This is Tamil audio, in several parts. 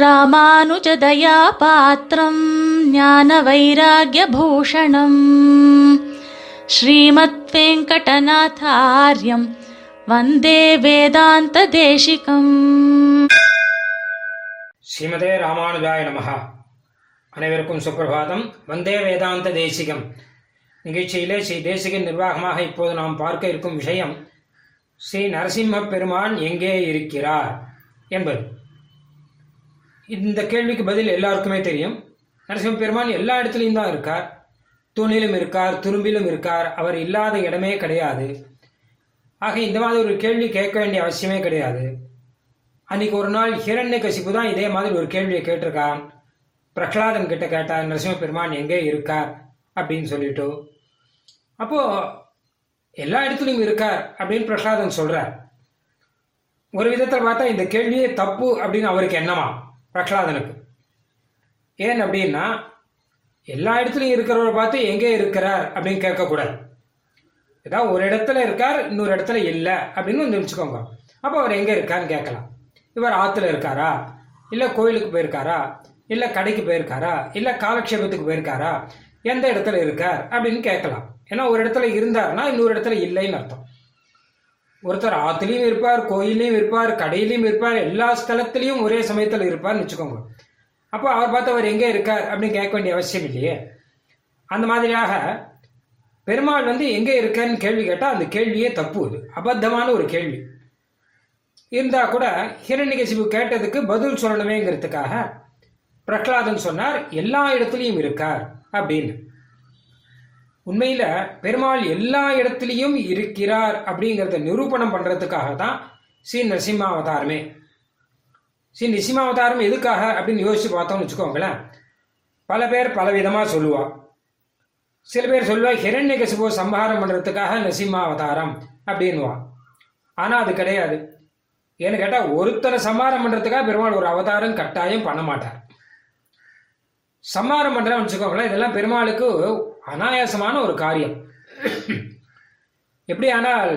ராமானுஜதயா பாத்திரம் ஞான வைராகியபூஷணம் ஸ்ரீமத் வெங்கடநாதாரியம் வந்தே வேதாந்த தேசிகம் ஸ்ரீமதே ராமானுஜாய நமகா அனைவருக்கும் சுப்பிரபாதம். வந்தே வேதாந்த தேசிகம் நிகழ்ச்சியிலே ஸ்ரீ தேசிக நிர்வாகமாக இப்போது நாம் பார்க்க இருக்கும் விஷயம் ஸ்ரீ நரசிம்ம பெருமான் எங்கே இருக்கிறார் என்பது. இந்த கேள்விக்கு பதில் எல்லாருக்குமே தெரியும். நரசிம்ம பெருமான் எல்லா இடத்துலையும் தான் இருக்கார். தூணிலும் இருக்கார் துரும்பிலும் இருக்கார். அவர் இல்லாத இடமே கிடையாது. ஆக இந்த மாதிரி ஒரு கேள்வி கேட்க வேண்டிய அவசியமே கிடையாது. அன்னைக்கு ஒரு நாள் ஹிரண்ய கசிப்பு தான் இதே மாதிரி ஒரு கேள்வியை கேட்டிருக்கான். பிரகலாதன் கிட்ட கேட்டார் நரசிம்ம பெருமான் எங்கே இருக்கார்? அப்படின்னு சொல்லிட்டு. அப்போ எல்லா இடத்துலையும் இருக்கார் அப்படின்னு பிரகலாதன் சொல்றார். ஒரு விதத்தில் பார்த்தா இந்த கேள்வியே தப்பு அப்படின்னு அவருக்கு என்னமா பிரகலாதனுக்கு. ஏன் அப்படின்னா எல்லா இடத்துலையும் இருக்கிறவரை பார்த்து எங்கே இருக்கிறார் அப்படின்னு கேட்கக்கூடாது. ஏதாவது ஒரு இடத்துல இருக்கார் இன்னொரு இடத்துல இல்லை அப்படின்னு நினச்சிக்கோங்க. அப்போ அவர் எங்கே இருக்கான்னு கேட்கலாம். இவர் ஆற்றுல இருக்காரா? இல்லை கோயிலுக்கு போயிருக்காரா? இல்லை கடைக்கு போயிருக்காரா? இல்லை காலக்ஷேபத்துக்கு போயிருக்காரா? எந்த இடத்துல இருக்கார் அப்படின்னு கேட்கலாம். ஏன்னா ஒரு இடத்துல இருந்தார்னா இன்னொரு இடத்துல இல்லைன்னு அர்த்தம். ஒருத்தர் ஆத்துலேயும் இருப்பார் கோயிலையும் இருப்பார் கடையிலையும் இருப்பார் எல்லா ஸ்தலத்திலையும் ஒரே சமயத்தில் இருப்பார்னு வச்சுக்கோங்க. அப்போ அவர் பார்த்து அவர் எங்கே இருக்கார் அப்படின்னு கேட்க வேண்டிய அவசியம் இல்லையே. அந்த மாதிரியாக பெருமாள் வந்து எங்கே இருக்காருன்னு கேள்வி கேட்டால் அந்த கேள்வியே தப்பு அது. அபத்தமான ஒரு கேள்வி. இருந்தால் கூட ஹிரண்யகசிபு கேட்டதுக்கு பதில் சொல்லணுமேங்கிறதுக்காக பிரகலாதன் சொன்னார் எல்லா இடத்துலையும் இருக்கார் அப்படின்னு. உண்மையில பெருமாள் எல்லா இடத்துலையும் இருக்கிறார் அப்படிங்கிறத நிரூபணம் பண்றதுக்காக தான் ஸ்ரீ நரசிம்மாவதாரமே. ஸ்ரீ நரசிம்மாவதாரம் எதுக்காக அப்படின்னு யோசிச்சு பார்த்தோம்னு வச்சுக்கோங்களேன். பல பேர் பல விதமா சொல்லுவா. சில பேர் சொல்லுவா ஹிரண்ய கசிபோ சம்ஹாரம் பண்றதுக்காக நரசிம்மாவதாரம் அப்படின்வா ஆனா அது கிடையாது. ஏன்னு கேட்டா ஒருத்தரை சம்மாரம் பண்றதுக்காக பெருமாள் ஒரு அவதாரம் கட்டாயம் பண்ண மாட்டார். சம்மாரம் பண்றேன்னு வச்சுக்கோங்களேன் இதெல்லாம் பெருமாளுக்கு அனாயாசமான ஒரு காரியம். எப்படி ஆனால்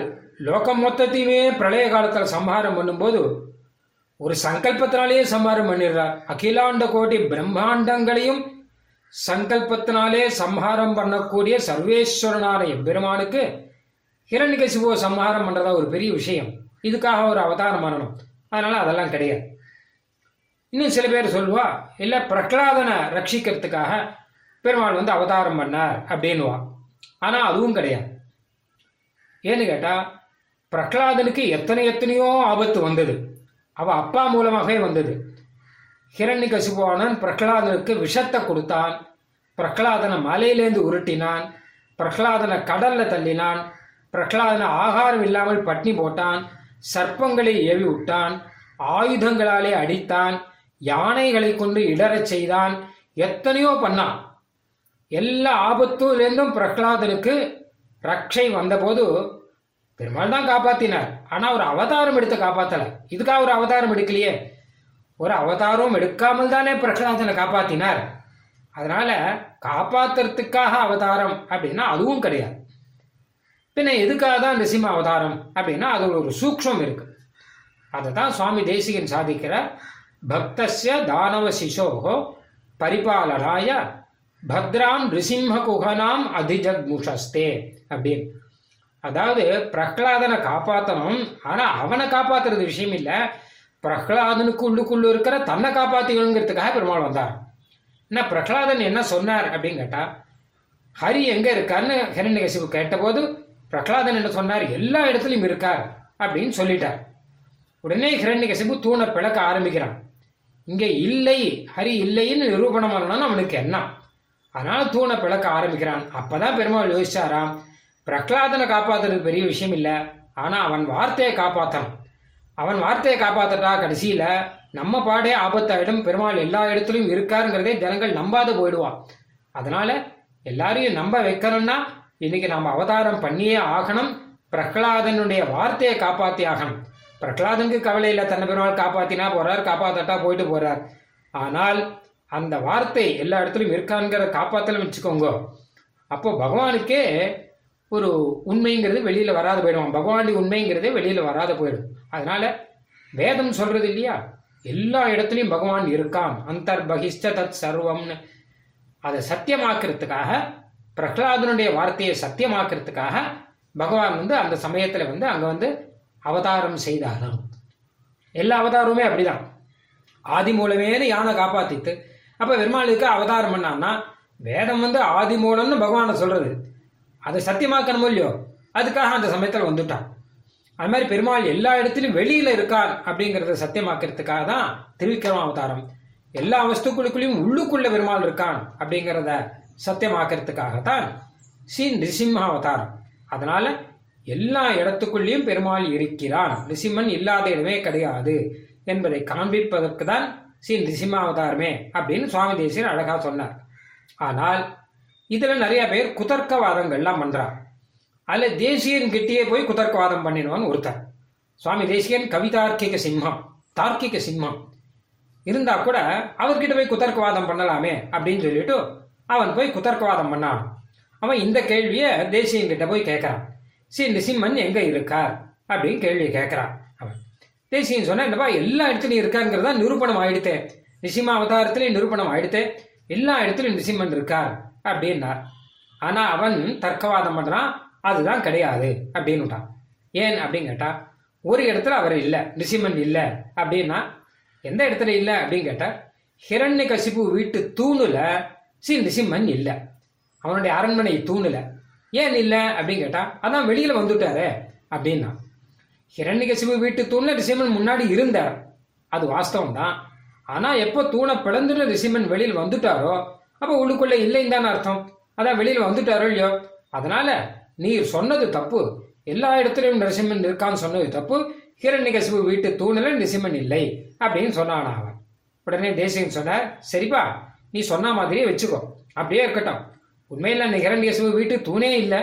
லோகம் மொத்தத்தையுமே பிரளய காலத்தில் சம்ஹாரம் பண்ணும்போது ஒரு சங்கல்பத்தினாலேயே சம்ஹாரம் பண்ணிடுறார் அகிலாண்ட கோடி பிரம்மாண்டங்களையும் சங்கல்பத்தினாலே சம்ஹாரம் பண்ணக்கூடிய சர்வேஸ்வரனான எம்பெருமானுக்கு ஹிரண்யகசிபுவை சம்ஹாரம் பண்ணுறதா ஒரு பெரிய விஷயம். இதுக்காக ஒரு அவதாரம் பண்ணணும். அதனால அதெல்லாம் கிடையாது. இன்னும் சில பேர் சொல்லுவா இல்லை பிரகலாதனை ரட்சிக்கிறதுக்காக பெருமாள் வந்து அவதாரம் பண்ணார் அப்படின்வா ஆனால் அதுவும் கிடையாது. ஏன்னு கேட்டால் பிரகலாதனுக்கு எத்தனை எத்தனையோ ஆபத்து வந்தது. அவள் அப்பா மூலமாகவே வந்தது. ஹிரண்ய கசிபுவானன் பிரகலாதனுக்கு விஷத்தை கொடுத்தான். பிரகலாதனை மலையிலேருந்து உருட்டினான். பிரகலாதனை கடல்ல தள்ளினான். பிரகலாதனை ஆகாரம் இல்லாமல் பட்னி போட்டான். சர்ப்பங்களை ஏவி விட்டான். ஆயுதங்களாலே அடித்தான். யானைகளை கொண்டு இடறச் செய்தான். எத்தனையோ பண்ணான். எல்லா ஆபத்துலேருந்தும் பிரகலாதனுக்கு ரக்ஷை வந்தபோது பெருமாள் தான் காப்பாத்தினார். ஆனால் ஒரு அவதாரம் எடுத்து காப்பாத்தல. இதுக்காக ஒரு அவதாரம் எடுக்கலையே. ஒரு அவதாரம் எடுக்காமல் தானே பிரகலாதனை காப்பாத்தினார். அதனால காப்பாத்துறதுக்காக அவதாரம் அப்படின்னா அதுவும் கிடையாது. பின்ன எதுக்காக தான் நிசிம்ம அவதாரம் அப்படின்னா அது ஒரு சூக்ஷம் இருக்கு. அதை தான் சுவாமி தேசிகன் சாதிக்கிற பக்தஸ்ய தானவ சிசோகோ பரிபாலனாய பத்ராம் ரிசிம்ம குகனாம் அதிஜக்முஷஸ்தே அப்படின்னு. அதாவது பிரகலாதனை காப்பாற்றணும் ஆனா அவனை காப்பாத்துறது விஷயம் இல்லை பிரகலாதனுக்கு உள்ளுக்குள்ள இருக்கிற தன்னை காப்பாத்திக்கணுங்கிறதுக்காக பெருமாள் வந்தார். என்ன பிரகலாதன் என்ன சொன்னார் அப்படின்னு கேட்டா ஹரி எங்க இருக்காருன்னு ஹிரண்யகசிபு கேட்டபோது பிரகலாதன் என்ன சொன்னார்? எல்லா இடத்துலையும் இருக்கார் அப்படின்னு சொல்லிட்டார். உடனே ஹிரண்யகசிபு தூணை பிளக்க ஆரம்பிக்கிறான். இங்க இல்லை ஹரி இல்லைன்னு நிரூபணம் பண்ணணும்னு அவனுக்கு என்ன அதனால தூணை பிளக்க ஆரம்பிக்கிறான். அப்பதான் பெருமாள் யோசிச்சாராம் பிரகலாதனை காப்பாத்துறது பெரிய விஷயம் இல்லை ஆனா அவன் வார்த்தையை காப்பாத்தணும் அவன் வார்த்தையை காப்பாத்தட்டா கடைசியில நம்ம பாடே ஆபத்தாயிடும். பெருமாள் எல்லா இடத்துலையும் இருக்காருங்கிறதே ஜனங்கள் நம்பாத போயிடுவான். அதனால எல்லாரையும் நம்ப வைக்கணும்னா இன்னைக்கு நம்ம அவதாரம் பண்ணியே ஆகணும். பிரகலாதனுடைய வார்த்தையை காப்பாத்தி ஆகணும். பிரகலாதனுக்கு கவலை இல்லை. தன்னை பெருமாள் காப்பாத்தினா போறார் காப்பாத்தட்டா போயிட்டு போறார். ஆனால் அந்த வார்த்தை எல்லா இடத்துலையும் இருக்காங்கிற காப்பாத்தலும் வச்சுக்கோங்க. அப்போ பகவானுக்கே ஒரு உண்மைங்கிறது வெளியில வராது போயிடும். பகவானுடைய உண்மைங்கிறதே வெளியில வராத போயிடும். அதனால வேதம் சொல்றது இல்லையா? எல்லா இடத்துலையும் பகவான் இருக்கான். அந்தர்பகிஷ்ட தத் சர்வம்னு. அதை சத்தியமாக்குறதுக்காக பிரகலாதனுடைய வார்த்தையை சத்தியமாக்குறதுக்காக பகவான் வந்து அந்த சமயத்துல வந்து அங்க வந்து அவதாரம் செய்தாராம். எல்லா அவதாரமுமே அப்படிதான். ஆதி மூலமேனு யானை காப்பாத்திட்டு அப்ப பெருமாளுக்கு அவதாரம் பண்ணான்னா வேதம் வந்து ஆதி மூலம்னு பகவானை சொல்றது. அதை சத்தியமாக்கணும் இல்லையோ? அதுக்காக அந்த சமயத்துல வந்துட்டான். அது மாதிரி பெருமாள் எல்லா இடத்துலையும் வெளியில இருக்கார் அப்படிங்கறத சத்தியமாக்கிறதுக்காக தான் திருவிக்கிரம அவதாரம். எல்லா வஸ்துக்களுக்குள்ளேயும் உள்ளுக்குள்ள பெருமாள் இருக்கான் அப்படிங்கிறத சத்தியமாக்கிறதுக்காகத்தான் ஸ்ரீ நிருசிம்ம அவதாரம். அதனால எல்லா இடத்துக்குள்ளேயும் பெருமாள் இருக்கிறான். நிருசிம்மன் இல்லாத இடமே கிடையாது என்பதை காண்பிப்பதற்கு தான் ஸ்ரீ நிருசிம்ம அவதாரமே அப்படின்னு சுவாமி தேசியர் அழகா சொன்னார். ஆனால் இதுல நிறைய பேர் குதர்க்கவாதங்கள்லாம் பண்றார் அதில் தேசியன் கிட்டேயே போய் குதர்க்கவாதம் பண்ணினவன் ஒருத்தர். சுவாமி தேசியன் கவிதார்க்கிக சிம்மம் தார்க்கிக சிம்மம் இருந்தா கூட அவர்கிட்ட போய் குதர்க்கவாதம் பண்ணலாமே அப்படின்னு சொல்லிட்டு அவன் போய் குதர்க்கவாதம் பண்ணான். அவன் இந்த கேள்வியை தேசியன் கிட்ட போய் கேட்கறான் ஸ்ரீ நிசிம்மன் எங்க இருக்கார் அப்படின்னு கேள்வி கேட்கறான் தேசியம் தேசியன் சொன்னா என்னப்பா எல்லா இடத்துலயும் இருக்காருங்கிறதா நிரூபணம் ஆயிடுத்தே. நிசிம்ம அவதாரத்திலையும் நிரூபணம் ஆயிடுத்தே. எல்லா இடத்துலயும் நிசிம்மன் இருக்கார் அப்படின்னார். ஆனா அவன் தர்க்கவாதம் பண்றான் அதுதான் கிடையாது அப்படின்னுட்டான். ஏன் அப்படின்னு கேட்டா ஒரு இடத்துல அவர் இல்லை நிசிம்மன் இல்லை அப்படின்னா எந்த இடத்துல இல்லை? அப்படின்னு கேட்டா ஹிரண்ய கசிப்பு வீட்டு தூணுல சி நிசிம்மன் இல்லை. அவனுடைய அரண்மனை தூணுல. ஏன் இல்லை? அப்படின்னு கேட்டா அதான் வெளியில வந்துட்டாரு அப்படின்னா ஹிரண்யகசிபு வீட்டு தூண்ல ரிசிமன் முன்னாடி இருந்தார். அது வாஸ்தவம் தான் ஆனா எப்போ தூணை பிளந்துட்டு ரிசிமன் வெளியில் வந்துட்டாரோ அப்ப உள்ளுக்குள்ள இல்லைன்னு தானே அர்த்தம். அதான் வெளியில் வந்துட்டாரோ இல்லையோ? அதனால நீர் சொன்னது தப்பு. எல்லா இடத்துலயும் நரசிம்மன் இருக்கான்னு சொன்னது தப்பு. ஹிரண்யகசிபு வீட்டு தூணில் நரசிம்மன் இல்லை அப்படின்னு சொன்னான் அவன். உடனே தேசியன் சொன்னார் சரிப்பா நீ சொன்ன மாதிரியே வச்சுக்கோ. அப்படியே இருக்கட்டும். உண்மையில் அந்த ஹிரண்யகசிபு வீட்டு தூணே இல்லை.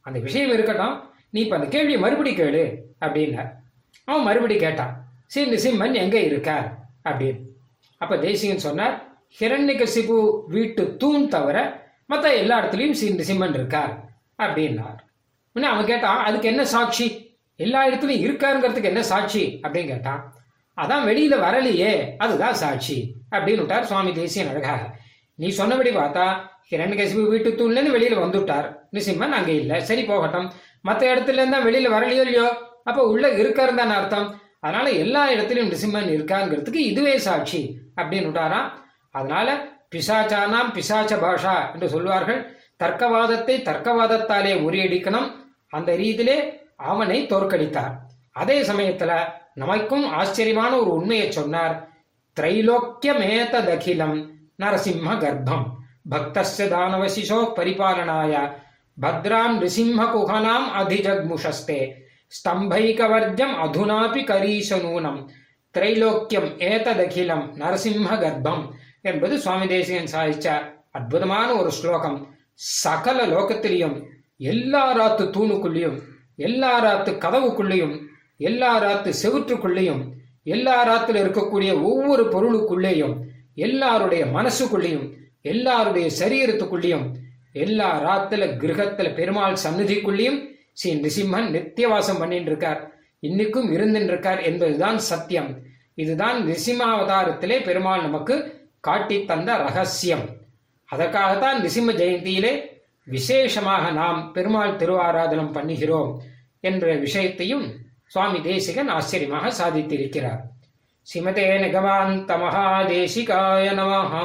அந்த விஷயம் இருக்கட்டும். நீ இப்போ அந்த கேள்வியை மறுபடி கேளு அப்படின்னார் அவன் மறுபடி கேட்டான் சரி நிசிம்மன் எங்கே இருக்கார்? அப்படின்னு. அப்போ தேசிகன் சொன்னார் ஹிரண்யகசிபு வீட்டு தூண் தவிர மற்ற எல்லா இடத்துலையும் ஸ்ரீ நிசிம்மன் இருக்கார் அப்படின்னார். உடனே அவன் கேட்டான் அதுக்கு என்ன சாட்சி? எல்லா இடத்துலையும் இருக்காருங்கிறதுக்கு என்ன சாட்சி? அப்படின்னு கேட்டான். அதான் வெளியில வரலையே அதுதான் சாட்சி அப்படின்னு விட்டார் சுவாமி தேசியன் அழகாக. நீ சொன்னபடி பார்த்தா ஹிரண்யகசிபு வீட்டு தூண்லேருந்து வெளியில வந்துட்டார் நிசிம்மன் அங்கே இல்லை சரி போகட்டும் மற்ற இடத்துல இருந்தா வெளியில வரலையோ இல்லையோ? அப்ப உள்ள இருக்காரு தானே அர்த்தம். அதனால எல்லா இடத்துலயும் நிசிம்மன் இருக்காங்கிறதுக்கு இதுவே சாட்சி அப்படின்னு விட்டாராம். அதனால பிசாச்சானாம் பிசாச்ச பாஷா என்று சொல்வார்கள். தர்க்கவாதத்தை தர்க்கவாதத்தாலே முறியடிக்கணும். அந்த ரீதியிலே அவனை தோற்கடித்தார். அதே சமயத்துல நமக்கும் ஆச்சரியமான ஒரு உண்மையை சொன்னார். திரைலோக்கியமேததகிலம் நரசிம்ம கர்ப்பம். பக்தஸ்ய தானவசிசோ பரிபாலனாய भद्रां नृसिंहकुहनाम् குஹனாம் स्तम्भैकवर्जम् अधुनापि அதுனாபி திரைலோக்கியம் ஏததகிலம் நரசிம்ம கர்ப்பம் என்பது சுவாமி தேசிகன் சாதிச்ச அற்புதமான ஒரு ஸ்லோகம். சகல லோகத்திலையும் எல்லா ராத்து தூணுக்குள்ளேயும் எல்லா ராத்து கதவுக்குள்ளேயும் எல்லா ராத்து செவுற்றுக்குள்ளேயும் எல்லா ராத்துல இருக்கக்கூடிய ஒவ்வொரு பொருளுக்குள்ளேயும் எல்லாருடைய மனசுக்குள்ளேயும் எல்லாருடைய சரீரத்துக்குள்ளேயும் எல்லா ராத்துல கிரகத்துல பெருமாள் சந்நிதிக்குள்ளேயும் ஸ்ரீ நிசிம்மன் நித்தியவாசம் பண்ணிட்டு இருக்கார் இன்னைக்கும் இருந்துட்டு இருக்கார் என்பதுதான் சத்தியம். இதுதான் நிசிம்மாவதாரத்திலே பெருமாள் நமக்கு காட்டி தந்த ரகசியம். அதற்காகத்தான் நிசிம்ம ஜெயந்தியிலே விசேஷமாக நாம் பெருமாள் திருவாராதனம் பண்ணுகிறோம் என்ற விஷயத்தையும் சுவாமி தேசிகன் ஆச்சரியமாக சாதித்திருக்கிறார். ஸ்ரீமதே நிகமாந்த மகாதேசிகாய நமஹா.